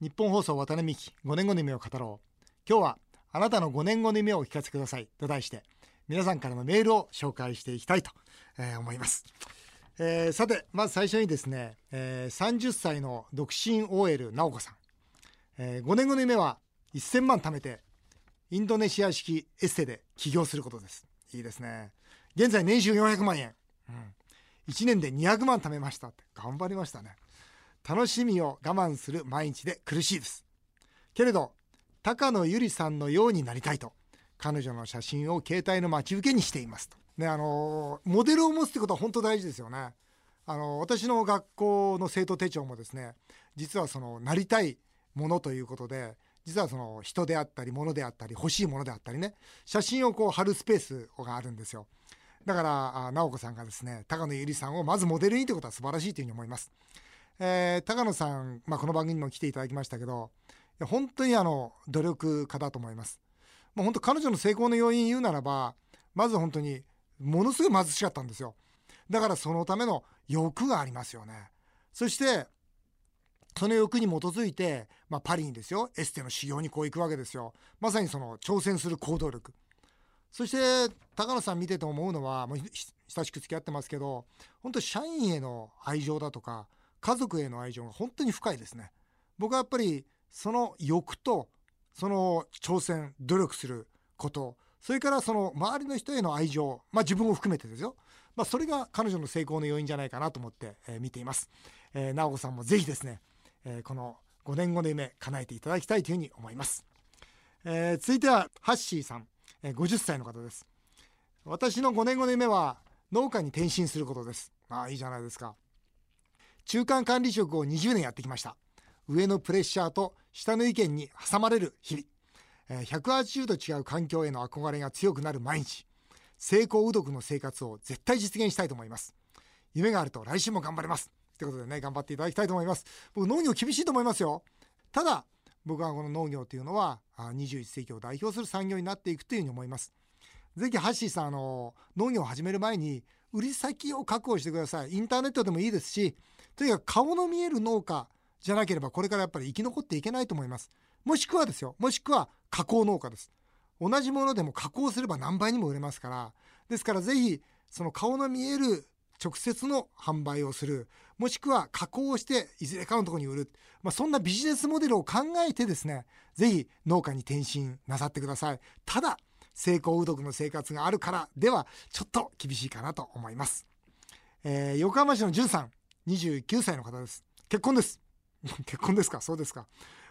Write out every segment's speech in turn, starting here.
日本放送渡辺美希5年後の夢を語ろう。今日はあなたの5年後の夢をお聞かせください。と題して皆さんからのメールを紹介していきたいと、えー、思います、えー、さてまず最初にですね、えー、30歳の独身 OL 直子さん、えー、5年後の夢は1000万貯めてインドネシア式エステで起業することです。いいですね。現在年収400万円、うん、1年で200万貯めましたって。頑張りましたね。楽しみを我慢する毎日で苦しいです。けれど高野由里さんのようになりたいと。彼女の写真を携帯の待ち受けにしていますと。ねあのモデルを持つってことは本当大事ですよね。あの私の学校の生徒手帳もですね実はそのなりたいものということで実はその人であったり物であったり欲しいものであったりね写真をこう貼るスペースがあるんですよ。だから直子さんがですね高野由里さんをまずモデルにということは素晴らしいというふうに思います。えー、高野さん、まあ、この番組にも来ていただきましたけどいや本当にあの努力家だと思います。もう本当彼女の成功の要因言うならばまず本当にものすごい貧しかったんですよ。だからそのための欲がありますよね。そしてその欲に基づいて、まあ、パリにですよエステの修行にこう行くわけですよ。まさにその挑戦する行動力。そして高野さん見てて思うのはもう親しく付き合ってますけど本当社員への愛情だとか家族への愛情が本当に深いですね。僕はやっぱりその欲とその挑戦努力することそれからその周りの人への愛情まあ自分を含めてですよ。まあそれが彼女の成功の要因じゃないかなと思って、見ています、えー、直子さんもぜひですね、この5年後の夢叶えていただきたいというふうに思います、続いてはハッシーさん、え、50歳の方です。私の5年後の夢は農家に転身することです。ああいいじゃないですか。中間管理職を20年やってきました。上のプレッシャーと下の意見に挟まれる日々。180度違う環境への憧れが強くなる毎日。成功うどくの生活を絶対実現したいと思います。夢があると来週も頑張れます。ということでね頑張っていただきたいと思います。僕農業厳しいと思いますよ。ただ僕はこの農業というのは21世紀を代表する産業になっていくというふうに思います。ぜひハッシーさんあの農業を始める前に売り先を確保してください。インターネットでもいいですしとにかく顔の見える農家じゃなければこれからやっぱり生き残っていけないと思います。もしくはですよ。もしくは加工農家です。同じものでも加工すれば何倍にも売れますから。ですからぜひその顔の見える直接の販売をする。もしくは加工をしていずれかのところに売る、まあ、そんなビジネスモデルを考えてですねぜひ農家に転身なさってください。ただ成功うどくの生活があるからではちょっと厳しいかなと思います、えー、横浜市のじゅんさん29歳の方です。結婚です。結婚ですか？そうですか。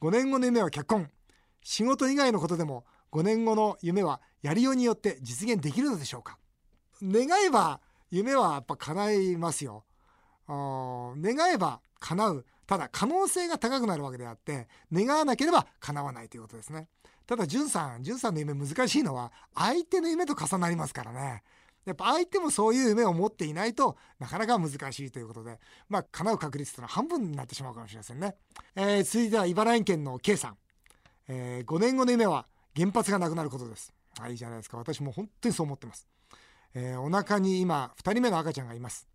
5年後の夢は結婚。仕事以外のことでも5年後の夢はやりようによって実現できるのでしょうか？願えば夢はやっぱ叶いますよ。願えば叶う。ただ可能性が高くなるわけであって願わなければ叶わないということですね。ただんさんんさんの夢難しいのは相手の夢と重なりますからね。やっぱ相手もそういう夢を持っていないとなかなか難しいということでまあ叶う確率というのは半分になってしまうかもしれませんね、えー、続いては茨城県の K さん、えー、5年後の夢は原発がなくなることです。あいいじゃないですか。私も本当にそう思ってます、えー、お腹に今2人目の赤ちゃんがいます。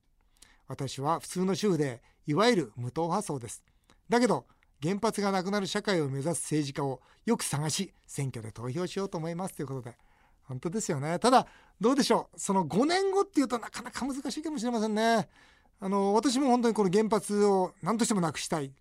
私は普通の主婦でいわゆる無党派層です。だけど原発がなくなる社会を目指す政治家をよく探し選挙で投票しようと思いますということで本当ですよね。ただどうでしょう。その5年後っていうとなかなか難しいかもしれませんね。あの私も本当にこの原発を何としてもなくしたい。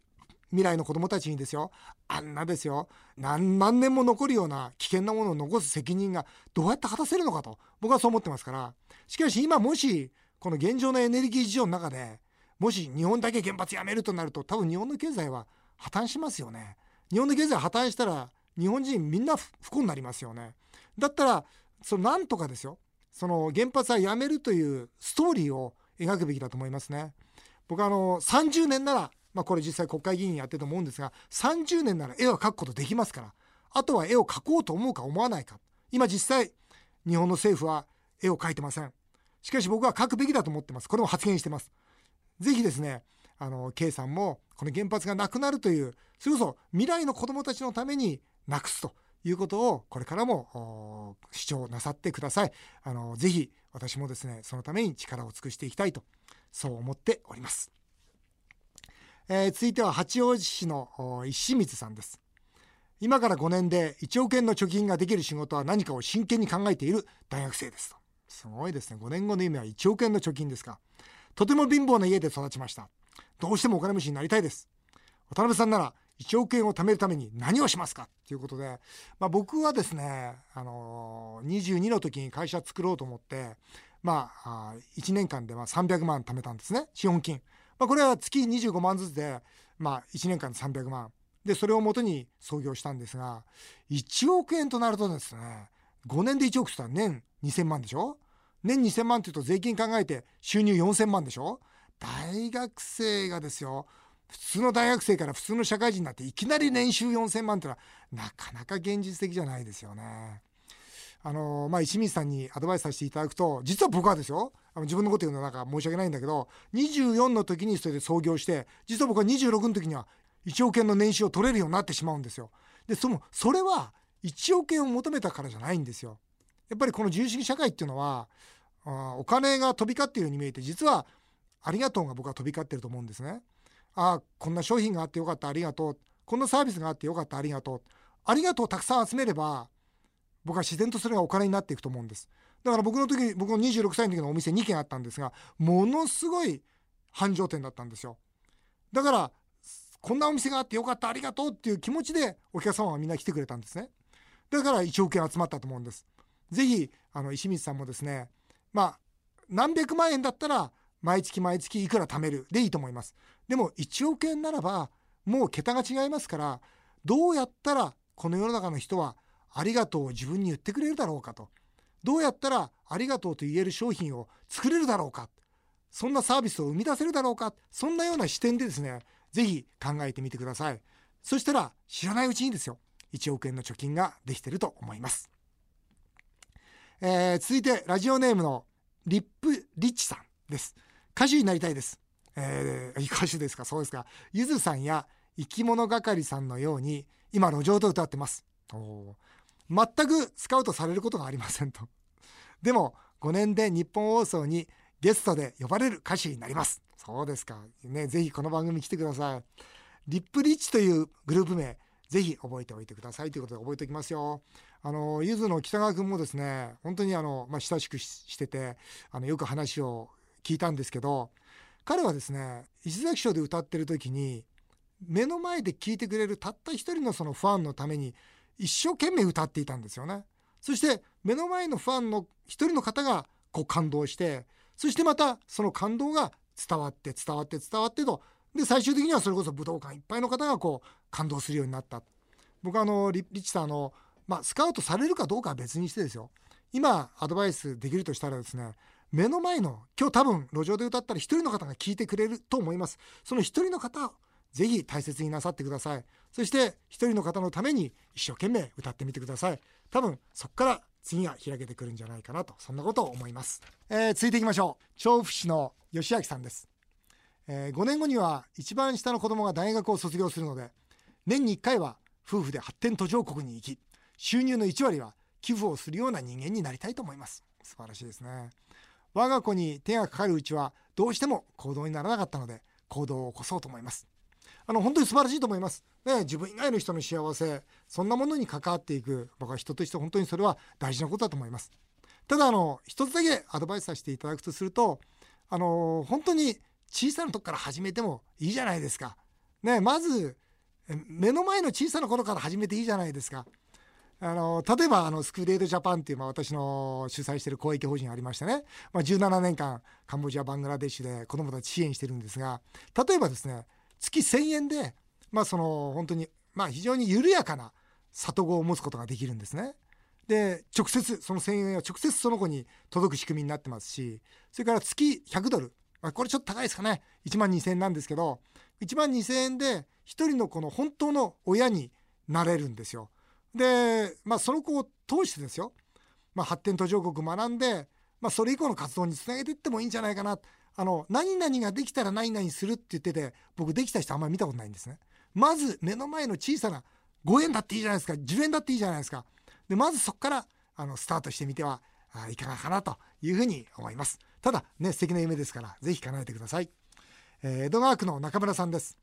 未来の子供たちにですよ。あんなですよ。何万年も残るような危険なものを残す責任がどうやって果たせるのかと。僕はそう思ってますから。しかし今もしこの現状のエネルギー事情の中でもし日本だけ原発やめるとなると多分日本の経済は破綻しますよね。日本の経済破綻したら日本人みんな不幸になりますよね。だったらそのなんとかですよ。その原発はやめるというストーリーを描くべきだと思いますね。僕はあの30年ならまあこれ実際国会議員やってると思うんですが30年なら絵は描くことできますから。あとは絵を描こうと思うか思わないか。今実際日本の政府は絵を描いてません。しかし僕は描くべきだと思ってます。これも発言してます。ぜひですねあの K さんもこの原発がなくなるというそれこそ未来の子どもたちのためになくすということをこれからも主張なさってください。あのぜひ私もですねそのために力を尽くしていきたいとそう思っております、えー、続いては八王子市の石光さんです。今から5年で1億円の貯金ができる仕事は何かを真剣に考えている大学生ですと。すごいですね。5年後の夢は1億円の貯金ですか。とても貧乏な家で育ちました。どうしてもお金持ちになりたいです。渡辺さんなら1億円を貯めるために何をしますか？ということで、まあ、僕はですね、あのー、22の時に会社作ろうと思って、まあ、1年間でまあ300万貯めたんですね。資本金、まあ、これは月25万ずつで、まあ、1年間で300万。でそれをもとに創業したんですが1億円となるとですね5年で1億って言ったら年2000万でしょ？年2000万っていうと税金考えて収入4000万でしょ？大学生がですよ普通の大学生から普通の社会人になっていきなり年収4000万ってのはなかなか現実的じゃないですよね。あのまあ、石水さんにアドバイスさせていただくと実は僕はですよあの自分のこと言うのはなんか申し訳ないんだけど24の時にそれで創業して実は僕は26の時には1億円の年収を取れるようになってしまうんですよ。でそのそれは1億円を求めたからじゃないんですよ。やっぱりこの自由主義社会っていうのはあお金が飛び交っているように見えて実はありがとうが僕は飛び交ってると思うんですね。ああこんな商品があってよかったありがとう。こんなサービスがあってよかったありがとう。ありがとうをたくさん集めれば僕は自然とそれがお金になっていくと思うんです。だから僕の時僕の26歳の時のお店2軒あったんですがものすごい繁盛店だったんですよ。だからこんなお店があってよかったありがとうっていう気持ちでお客様はみんな来てくれたんですね。だから1億円集まったと思うんです。ぜひあの石光さんもですねまあ何百万円だったら毎月毎月いくら貯めるでいいと思います。でも1億円ならばもう桁が違いますからどうやったらこの世の中の人はありがとうを自分に言ってくれるだろうかと。どうやったらありがとうと言える商品を作れるだろうか。そんなサービスを生み出せるだろうか。そんなような視点でですね是非考えてみてください。そしたら知らないうちにですよ。1億円の貯金ができてると思います、えー、続いてラジオネームのリップリッチさんです歌手になりたいです。えー、歌手ですか？そうですか。ゆずさんや生き物係さんのように今路上で歌ってます。全くスカウトされることがありませんと。でも5年で日本放送にゲストで呼ばれる歌手になります。そうですか。ね、ぜひこの番組来てください。リップリッチというグループ名、ぜひ覚えておいてくださいということで覚えておきますよ。あの、ゆずの北川君もですね、本当にあの、まあ、親しくしてて、あの、よく話を聞いたんですけど彼はですね石崎賞で歌ってる時に目の前で聴いてくれるたった一人のそのファンのために一生懸命歌っていたんですよね。そして目の前のファンの一人の方がこう感動してそしてまたその感動が伝わって伝わって伝わってとで最終的にはそれこそ武道館いっぱいの方がこう感動するようになった。僕あのリッチさんの、まあ、スカウトされるかどうかは別にしてですよ。今アドバイスできるとしたらですね目の前の今日多分路上で歌ったら一人の方が聞いてくれると思います。その一人の方ぜひ大切になさってください。そして一人の方のために一生懸命歌ってみてください。多分そこから次が開けてくるんじゃないかなとそんなことを思います、えー、続いていきましょう。調布市の吉明さんです、えー、5年後には一番下の子供が大学を卒業するので年に1回は夫婦で発展途上国に行き収入の1割は寄付をするような人間になりたいと思います。素晴らしいですね。我が子に手がかかるうちはどうしても行動にならなかったので行動を起こそうと思います。あの本当に素晴らしいと思います、ね、自分以外の人の幸せそんなものに関わっていく僕は人として本当にそれは大事なことだと思います。ただあの一つだけアドバイスさせていただくとするとあの本当に小さなとこから始めてもいいじゃないですか。ねまず目の前の小さな頃から始めていいじゃないですか。あの例えばあのスクールエイドジャパンっていう、まあ、私の主催している公益法人ありましてね、まあ、17年間カンボジアバングラデシュで子どもたち支援してるんですが例えばですね月1,000円で、まあ、その本当に、まあ、非常に緩やかな里子を持つことができるんですね。で直接その1,000円は直接その子に届く仕組みになってますしそれから月100ドル、まあ、これちょっと高いですかね1万2,000円なんですけど1万2,000円で1人のこの本当の親になれるんですよ。で、まあ、その子を通してですよ、まあ、発展途上国学んで、まあ、それ以降の活動につなげていってもいいんじゃないかなあの何々ができたら何々するって言ってて僕できた人あんまり見たことないんですね。まず目の前の小さな5円だっていいじゃないですか10円だっていいじゃないですか。でまずそこからあのスタートしてみてはいかがかなというふうに思います。ただね素敵な夢ですからぜひ叶えてください。えー、江戸川区の中村さんです。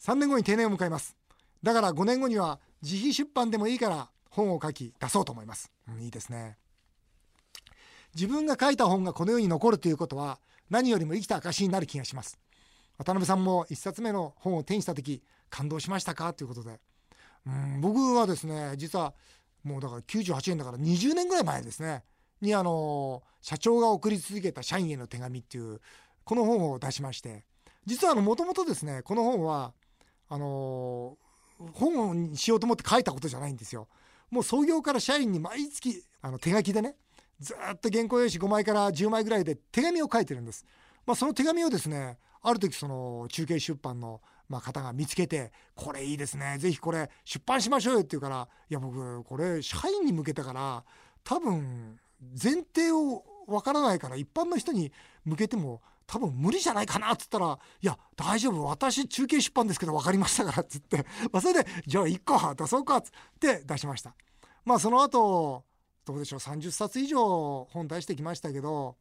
3年後に定年を迎えます。だから5年後には自費出版でもいいから本を書き出そうと思います、うん、いいですね。自分が書いた本がこの世に残るということは何よりも生きた証になる気がします。渡辺さんも1冊目の本を手にした時感動しましたか？ということで。うん僕はですね実はもうだから98年だから20年ぐらい前ですね。にあの社長が送り続けた社員への手紙っていうこの本を出しまして実はもともとですねこの本はあの本にしようと思って書いたことじゃないんですよ。もう創業から社員に毎月あの手書きでねずっと原稿用紙5枚から10枚ぐらいで手紙を書いてるんです。まあ、その手紙をですねある時その中継出版のまあ方が見つけて「これいいですねぜひこれ出版しましょうよ」って言うから「いや僕これ社員に向けたから多分前提をわからないから一般の人に向けても多分無理じゃないかなっつったら「いや大丈夫私中継出版ですけど分かりましたから」っつって、まあ、それで「じゃあ1個出そうか」っつって出しました。まあその後どうでしょう30冊以上本出してきましたけど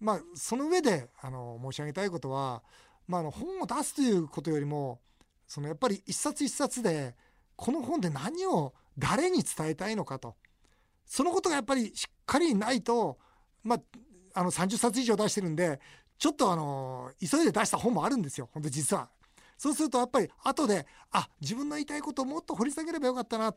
まあその上であの申し上げたいことは、まあ、あの本を出すということよりもそのやっぱり一冊一冊でこの本で何を誰に伝えたいのかとそのことがやっぱりしっかりないとまああの30冊以上出してるんでちょっとあの急いで出した本もあるんですよ。本当実は。そうするとやっぱり後であ自分の言いたいことをもっと掘り下げればよかったな。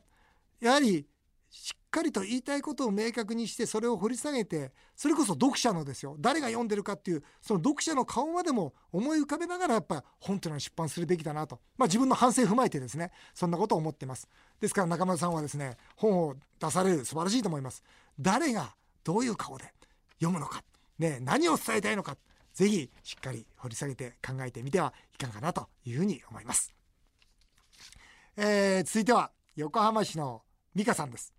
やはりしっかりと言いたいことを明確にしてそれを掘り下げてそれこそ読者のですよ。誰が読んでるかっていうその読者の顔までも思い浮かべながらやっぱ本というのは出版するべきだなと、まあ、自分の反省を踏まえてですね。そんなことを思ってます。ですから中村さんはですね本を出される素晴らしいと思います。誰がどういう顔で読むのか、ね、何を伝えたいのか。ぜひしっかり掘り下げて考えてみてはいかがかなというふうに思います。えー、続いては横浜市の美香さんです、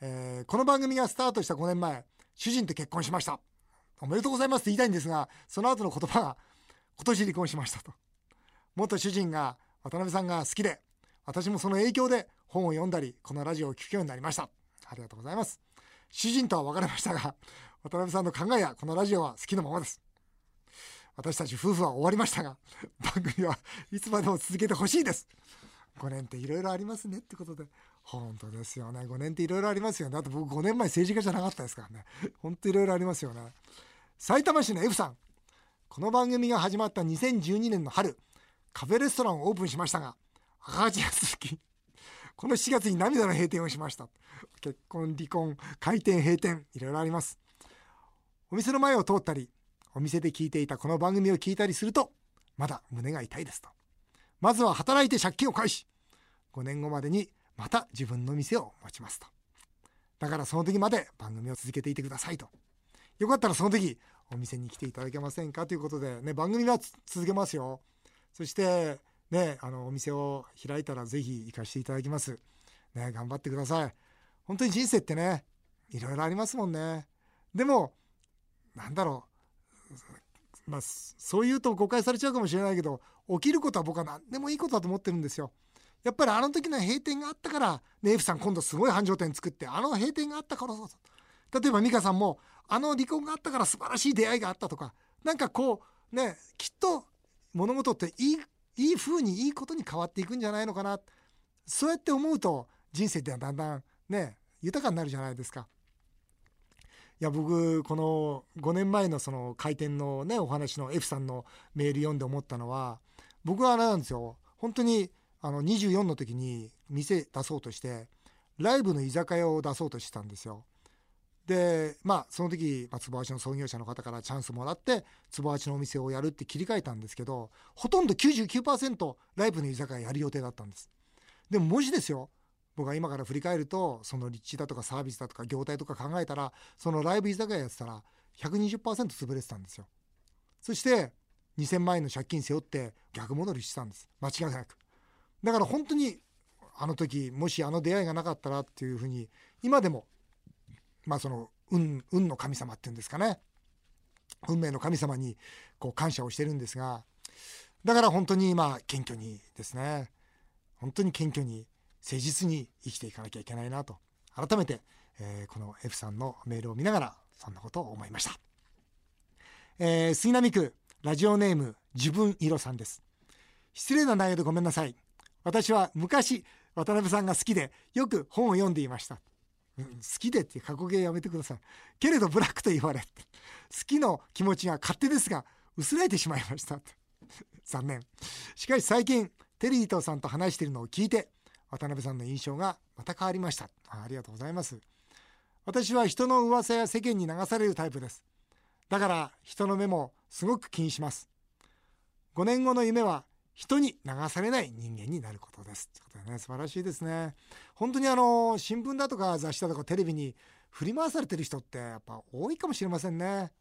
えー、この番組がスタートした5年前主人と結婚しました。おめでとうございますって言いたいんですがその後の言葉が今年離婚しましたと。元主人が渡辺さんが好きで私もその影響で本を読んだりこのラジオを聴くようになりました。ありがとうございます。主人とは別れましたが 渡辺さんの考えやこのラジオは好きなままです。私たち夫婦は終わりましたが 番組はいつまでも続けてほしいです。5年っていろいろありますねってことで本当ですよね。5年っていろいろありますよね。だって僕5年前政治家じゃなかったですからね。本当いろいろありますよね。埼玉市の F さん。この番組が始まった2012年の春カフェレストランをオープンしましたが赤字が続きこの7月に涙の閉店をしました。結婚離婚開店閉店いろいろあります。お店の前を通ったりお店で聞いていたこの番組を聞いたりするとまだ胸が痛いですと。まずは働いて借金を返し5年後までにまた自分の店を持ちますと。だからその時まで番組を続けていてくださいと。よかったらその時お店に来ていただけませんか？ということでね番組は続けますよ。そしてねあのお店を開いたらぜひ行かせていただきます。ね頑張ってください。本当に人生ってねいろいろありますもんね。でもなんだろう。まあ、そう言うと誤解されちゃうかもしれないけど起きることは僕は何でもいいことだと思ってるんですよ。やっぱりあの時の閉店があったから、ね、F さん今度すごい繁盛店作ってあの閉店があったからそ。う例えば美香さんもあの離婚があったから素晴らしい出会いがあったとかなんかこうねきっと物事っていいいい風にいいことに変わっていくんじゃないのかなそうやって思うと人生ってだんだんね豊かになるじゃないですか。いや僕この5年前のその開店のねお話の F さんのメール読んで思ったのは僕はあれなんですよ本当にあの24の時に店出そうとしてライブの居酒屋を出そうとしてたんですよ。でまあその時、まあ、坪橋の創業者の方からチャンスもらって坪橋のお店をやるって切り替えたんですけどほとんど99%ライブの居酒屋やる予定だったんです。でももしですよ僕は今から振り返るとその立地だとかサービスだとか業態とか考えたらそのライブ居酒屋やってたら120%潰れてたんですよ。そして2000万円の借金背負って逆戻りしてたんです。間違いなく。だから本当にあの時もしあの出会いがなかったらっていうふうに今でもまあその運運の神様っていうんですかね。運命の神様にこう感謝をしてるんですがだから本当に今謙虚にですね。本当に謙虚に誠実に生きていかなきゃいけないなと。改めて、えー、この F さんのメールを見ながらそんなことを思いました、えー、杉並区ラジオネーム自分色さんです。失礼な内容でごめんなさい。私は昔渡辺さんが好きでよく本を読んでいました。好きでって過去形やめてください。けれどブラックと言われ好きの気持ちが勝手ですが薄らいでしまいました 残念。しかし最近テリーとさんと話しているのを聞いて渡辺さんの印象がまた変わりました。ありがとうございます。私は人の噂や世間に流されるタイプです。だから人の目もすごく気にします。5年後の夢は人に流されない人間になることです。ということでね、素晴らしいですね。本当にあの、新聞だとか雑誌だとかテレビに振り回されてる人ってやっぱ多いかもしれませんね。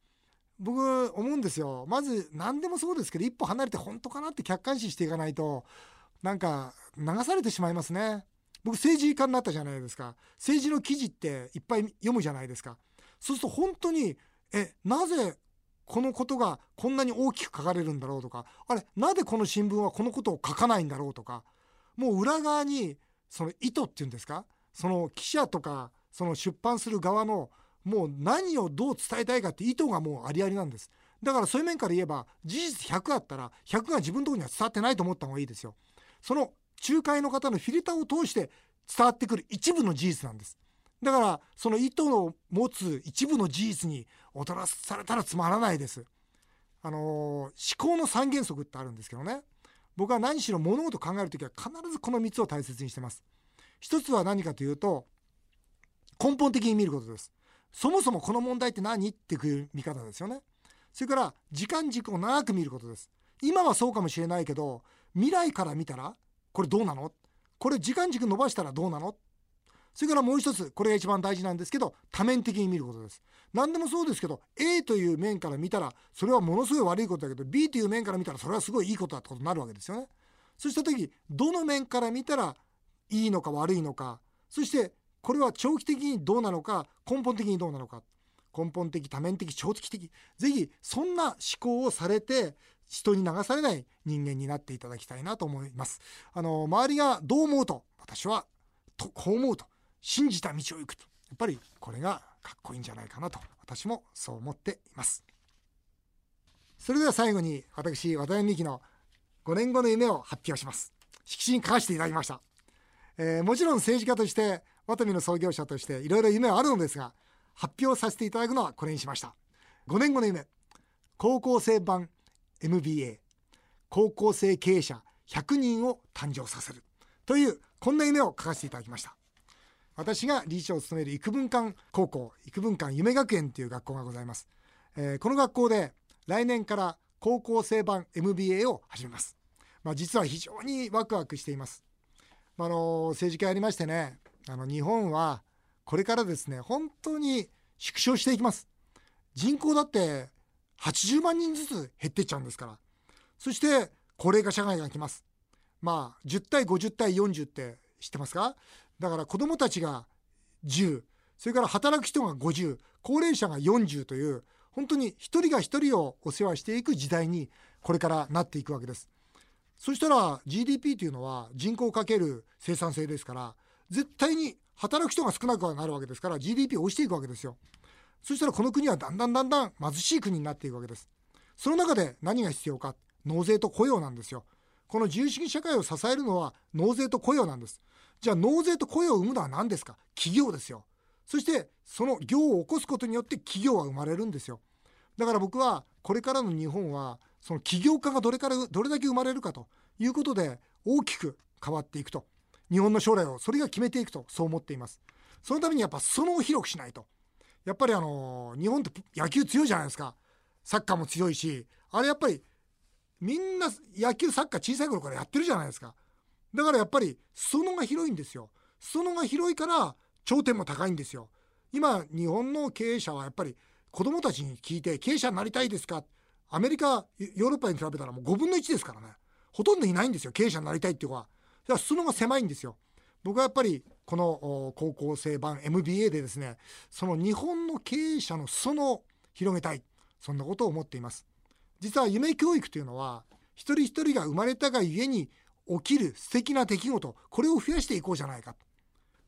僕思うんですよ。まず何でもそうですけど、一歩離れて本当かなって客観視していかないと、なんか流されてしまいますね。僕政治家になったじゃないですか。政治の記事っていっぱい読むじゃないですか。そうすると本当に、え、なぜこのことがこんなに大きく書かれるんだろうとかあれなぜこの新聞はこのことを書かないんだろうとかもう裏側にその意図っていうんですか？その記者とかその出版する側のもう何をどう伝えたいかって意図がもうありありなんです。だからそういう面から言えば事実100あったら100が自分のとこには伝わってないと思った方がいいですよ。その仲介の方のフィルターを通して伝わってくる一部の事実なんです。だからその意図を持つ一部の事実に踊らされたらつまらないです。あのー、思考の三原則ってあるんですけどね僕は何しろ物事を考える時は必ずこの3つを大切にしてます。一つは何かというと根本的に見ることです。そもそもこの問題って何っていう見方ですよね。それから時間軸を長く見ることです。今はそうかもしれないけど未来から見たらこれどうなの？これ時間軸伸ばしたらどうなの？それからもう一つこれが一番大事なんですけど多面的に見ることです。何でもそうですけど A という面から見たらそれはものすごい悪いことだけど B という面から見たらそれはすごいいいことだってことになるわけですよね。そうした時どの面から見たらいいのか悪いのかそしてこれは長期的にどうなのか根本的にどうなのか根本的多面的長期的是非そんな思考をされて人に流されない人間になっていただきたいなと思います。あの周りがどう思うと私はとこう思うと。信じた道を行くと。やっぱりこれがかっこいいんじゃないかなと。私もそう思っています。それでは最後に私渡辺美樹の5年後の夢を発表します。色紙に書かせていただきました、えー、もちろん政治家としてワタミの創業者としていろいろ夢はあるのですが発表させていただくのはこれにしました。5年後の夢。高校生版 MBA 高校生経営者100人を誕生させるというこんな夢を書かせていただきました。私が理事長を務める育文館高校育文館夢学園という学校がございます、えー、この学校で来年から高校生版 MBA を始めます、まあ、実は非常にワクワクしています、まあ、あの政治家やりましてねあの日本はこれからですね本当に縮小していきます。人口だって80万人ずつ減っていっちゃうんですから。そして高齢化社会が来ます。まあ10対50対40って知ってますか？だから子どもたちが10それから働く人が50高齢者が40という本当に一人が一人をお世話していく時代にこれからなっていくわけです。そしたら GDP というのは人口かける生産性ですから絶対に働く人が少なくはなるわけですから GDP を押していくわけですよ。そしたらこの国はだんだんだんだん貧しい国になっていくわけです。その中で何が必要か納税と雇用なんですよ。この自由主義社会を支えるのは納税と雇用なんです。じゃあ納税と雇用を生むのは何ですか？企業ですよ。そしてその業を起こすことによって企業は生まれるんですよ。だから僕はこれからの日本はその起業家がどれからどれだけ生まれるかということで大きく変わっていくと。日本の将来をそれが決めていくとそう思っています。そのためにやっぱ裾野を広くしないと。やっぱりあの日本って野球強いじゃないですか。サッカーも強いしあれやっぱりみんな野球サッカー小さい頃からやってるじゃないですか。だからやっぱり裾野が広いんですよ。裾野が広いから頂点も高いんですよ。今日本の経営者はやっぱり子供たちに聞いて経営者になりたいですか？アメリカヨーロッパに比べたらもう5分の1ですからね。ほとんどいないんですよ経営者になりたいっていう子は。だから裾野が狭いんですよ。僕はやっぱりこの高校生版 MBA でですねその日本の経営者の裾野を広げたい。そんなことを思っています。実は夢教育というのは一人一人が生まれたがゆえに起きる素敵な出来事これを増やしていこうじゃないか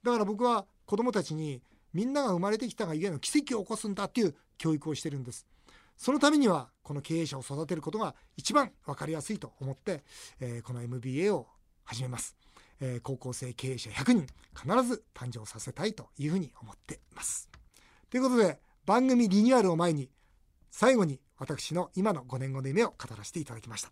だから僕は子どもたちにみんなが生まれてきたがゆえの奇跡を起こすんだっていう教育をしてるんです。そのためにはこの経営者を育てることが一番分かりやすいと思って、えー、この MBA を始めます、えー、高校生経営者100人必ず誕生させたいというふうに思っています。ということで番組リニューアルを前に最後に私の今の5年後の夢を語らせていただきました。